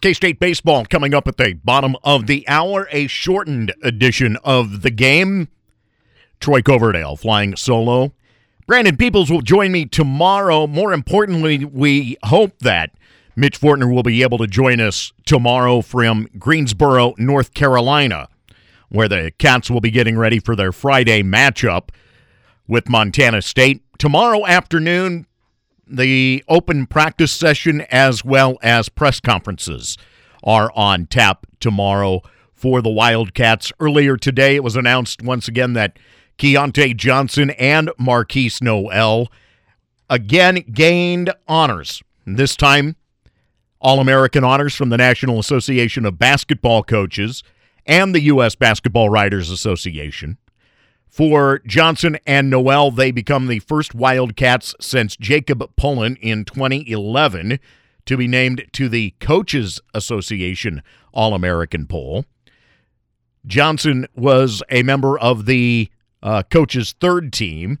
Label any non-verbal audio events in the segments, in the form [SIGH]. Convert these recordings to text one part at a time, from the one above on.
K State baseball coming up at the bottom of the hour, a shortened edition of the game. Troy Coverdale flying solo. Brandon Peoples will join me tomorrow. More importantly, we hope that Mitch Fortner will be able to join us tomorrow from Greensboro, North Carolina, where the Cats will be getting ready for their Friday matchup with Montana State. Tomorrow afternoon, the open practice session as well as press conferences are on tap tomorrow for the Wildcats. Earlier today, it was announced once again that Keyontae Johnson and Markquis Nowell again gained honors. This time, All American honors from the National Association of Basketball Coaches and the U.S. Basketball Writers Association. For Johnson and Nowell, they become the first Wildcats since Jacob Pullen in 2011 to be named to the Coaches Association All American poll. Johnson was a member of the uh, coach's third team,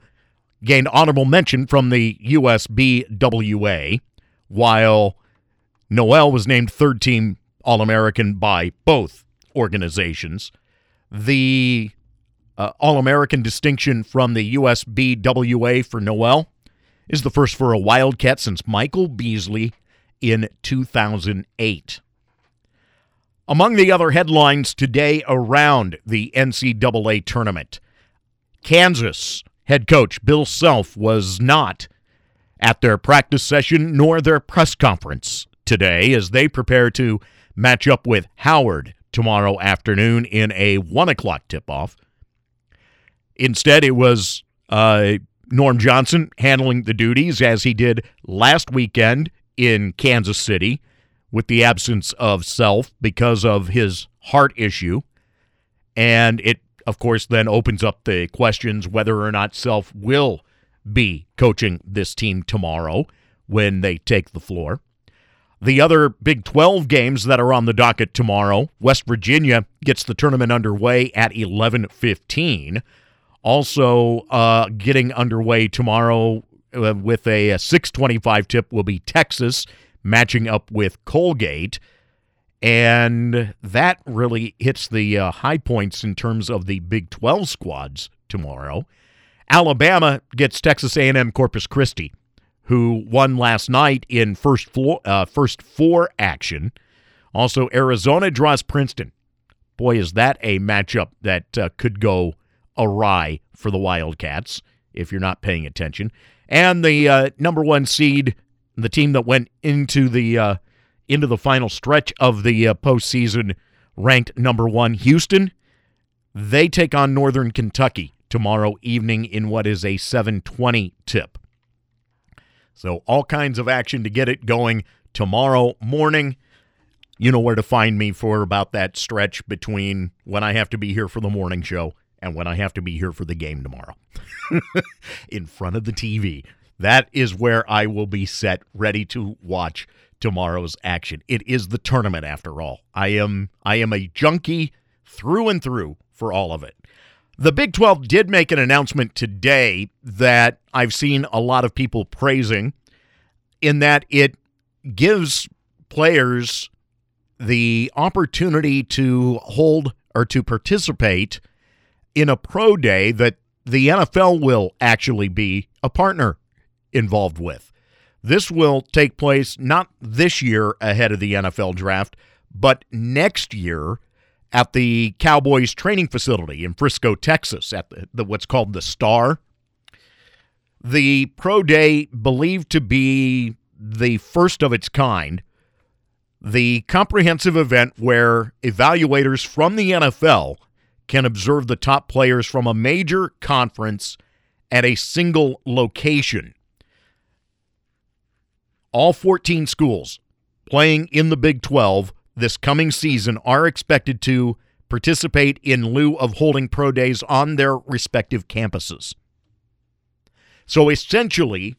gained honorable mention from the USBWA, while Nowell was named third team All American by both organizations. The uh, All American distinction from the USBWA for Nowell is the first for a Wildcat since Michael Beasley in 2008. Among the other headlines today around the NCAA tournament, Kansas head coach Bill Self was not at their practice session nor their press conference today as they prepare to match up with Howard tomorrow afternoon in a 1 o'clock tip off. Instead, it was uh, Norm Johnson handling the duties as he did last weekend in Kansas City with the absence of self because of his heart issue. And it, of course, then opens up the questions whether or not self will be coaching this team tomorrow when they take the floor. The other Big 12 games that are on the docket tomorrow, West Virginia gets the tournament underway at 11:15. Also, uh, getting underway tomorrow uh, with a, a 625 tip will be Texas matching up with Colgate. And that really hits the uh, high points in terms of the Big 12 squads tomorrow. Alabama gets Texas A&M Corpus Christi, who won last night in first floor, uh, first four action. Also, Arizona draws Princeton. Boy, is that a matchup that uh, could go awry for the Wildcats if you're not paying attention. And the uh, number one seed, the team that went into the uh, into the final stretch of the uh, postseason, ranked number one, Houston. They take on Northern Kentucky tomorrow evening in what is a 7:20 tip. So all kinds of action to get it going tomorrow morning. You know where to find me for about that stretch between when I have to be here for the morning show and when I have to be here for the game tomorrow [LAUGHS] in front of the TV. That is where I will be set, ready to watch tomorrow's action. It is the tournament after all. I am I am a junkie through and through for all of it. The Big 12 did make an announcement today that I've seen a lot of people praising in that it gives players the opportunity to hold or to participate in a pro day that the NFL will actually be a partner involved with. This will take place not this year ahead of the NFL draft, but next year at the Cowboys training facility in Frisco, Texas, at the, the what's called the Star. The pro day believed to be the first of its kind, the comprehensive event where evaluators from the NFL can observe the top players from a major conference at a single location. All 14 schools playing in the Big 12 this coming season are expected to participate in lieu of holding pro days on their respective campuses. So essentially,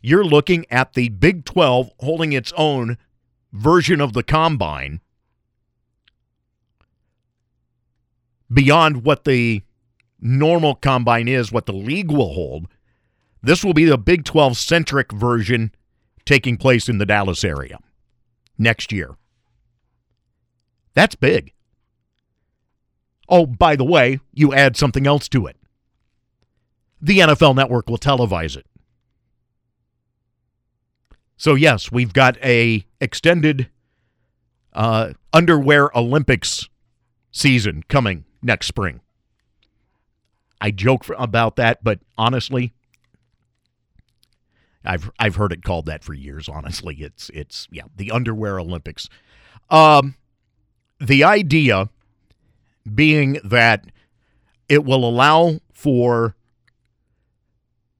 you're looking at the Big 12 holding its own version of the combine beyond what the normal combine is, what the league will hold. This will be the Big 12 centric version taking place in the Dallas area next year. That's big. Oh, by the way, you add something else to it. The NFL network will televise it. So yes, we've got a extended uh, underwear Olympics season coming next spring. I joke about that, but honestly, I've I've heard it called that for years. Honestly, it's it's yeah the underwear Olympics. Um, the idea being that it will allow for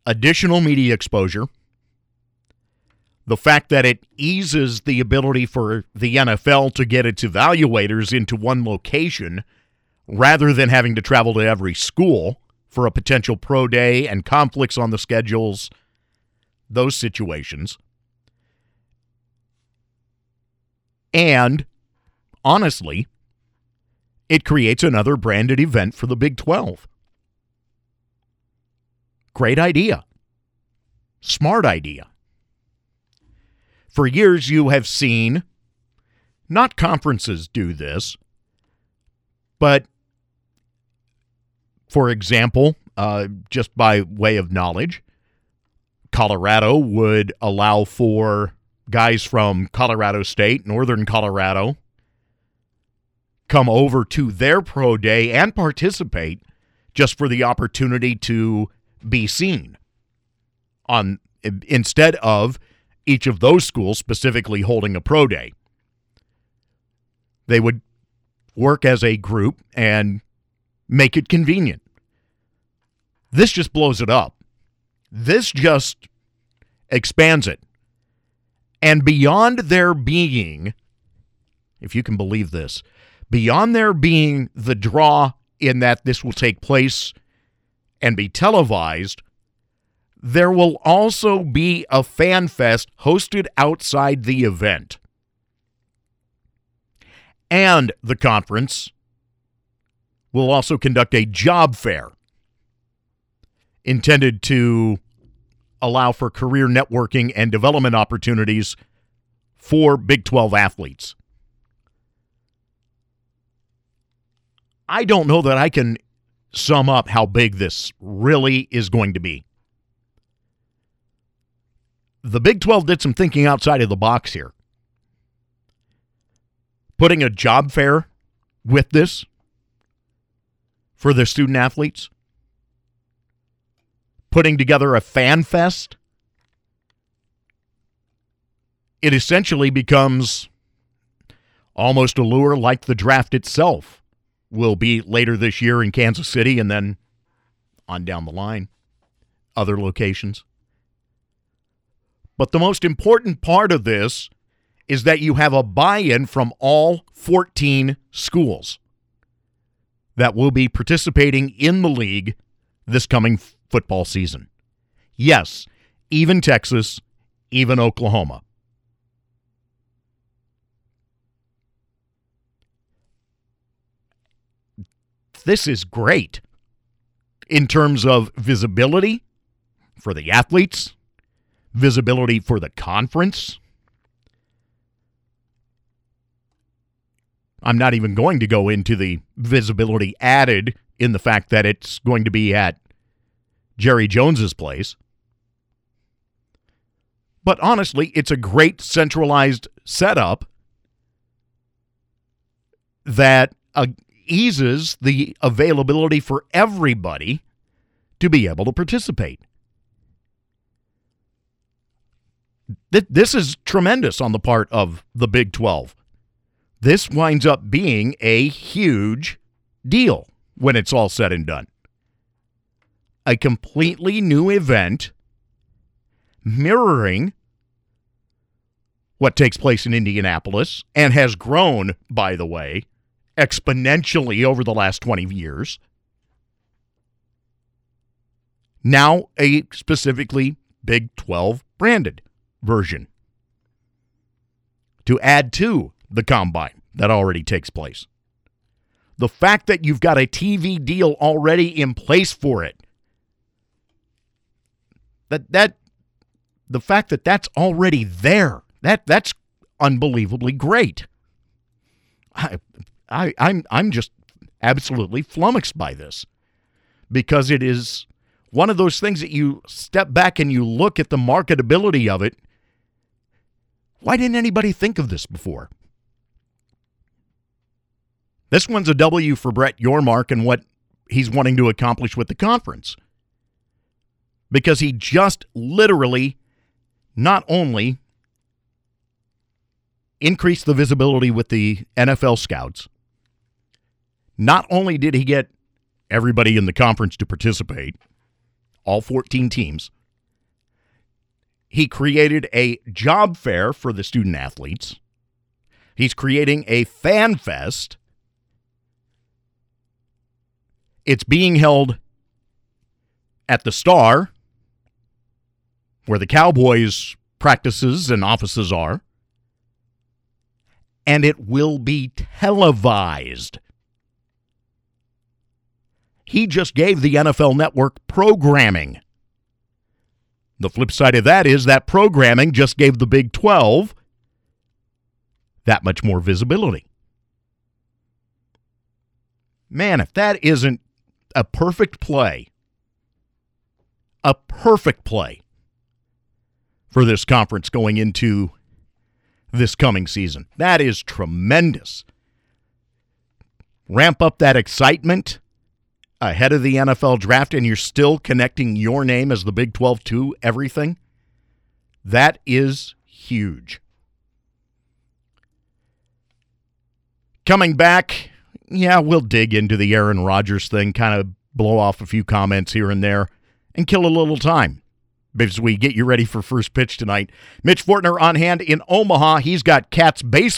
additional media exposure. The fact that it eases the ability for the NFL to get its evaluators into one location rather than having to travel to every school for a potential pro day and conflicts on the schedules, those situations. And honestly, it creates another branded event for the Big 12. Great idea. Smart idea. For years, you have seen not conferences do this, but for example, uh, just by way of knowledge, Colorado would allow for guys from Colorado State, Northern Colorado, come over to their pro day and participate just for the opportunity to be seen on instead of each of those schools specifically holding a pro day. They would work as a group and make it convenient. This just blows it up. This just expands it. And beyond there being if you can believe this beyond there being the draw in that this will take place and be televised, there will also be a fan fest hosted outside the event. And the conference will also conduct a job fair intended to allow for career networking and development opportunities for Big 12 athletes. I don't know that I can sum up how big this really is going to be. The Big 12 did some thinking outside of the box here. Putting a job fair with this for their student athletes, putting together a fan fest. It essentially becomes almost a lure like the draft itself will be later this year in Kansas City and then on down the line, other locations. But the most important part of this is that you have a buy in from all 14 schools that will be participating in the league this coming football season. Yes, even Texas, even Oklahoma. this is great in terms of visibility for the athletes, visibility for the conference. I'm not even going to go into the visibility added in the fact that it's going to be at Jerry Jones's place. But honestly, it's a great centralized setup that uh, eases the availability for everybody to be able to participate. This is tremendous on the part of the Big 12. This winds up being a huge deal when it's all said and done. A completely new event mirroring what takes place in Indianapolis and has grown, by the way, exponentially over the last 20 years. Now, a specifically Big 12 branded version to add to the combine that already takes place. The fact that you've got a TV deal already in place for it, that that the fact that that's already there, that that's unbelievably great. I, I, I'm I'm just absolutely flummoxed by this because it is one of those things that you step back and you look at the marketability of it. Why didn't anybody think of this before? This one's a W for Brett Yormark and what he's wanting to accomplish with the conference. Because he just literally not only increased the visibility with the NFL scouts, not only did he get everybody in the conference to participate, all 14 teams, he created a job fair for the student athletes. He's creating a fan fest it's being held at the Star, where the Cowboys' practices and offices are, and it will be televised. He just gave the NFL network programming. The flip side of that is that programming just gave the Big 12 that much more visibility. Man, if that isn't a perfect play, a perfect play for this conference going into this coming season. That is tremendous. Ramp up that excitement ahead of the NFL draft, and you're still connecting your name as the Big 12 to everything. That is huge. Coming back, yeah, we'll dig into the Aaron Rodgers thing, kind of blow off a few comments here and there, and kill a little time as we get you ready for first pitch tonight. Mitch Fortner on hand in Omaha. He's got Cats baseball.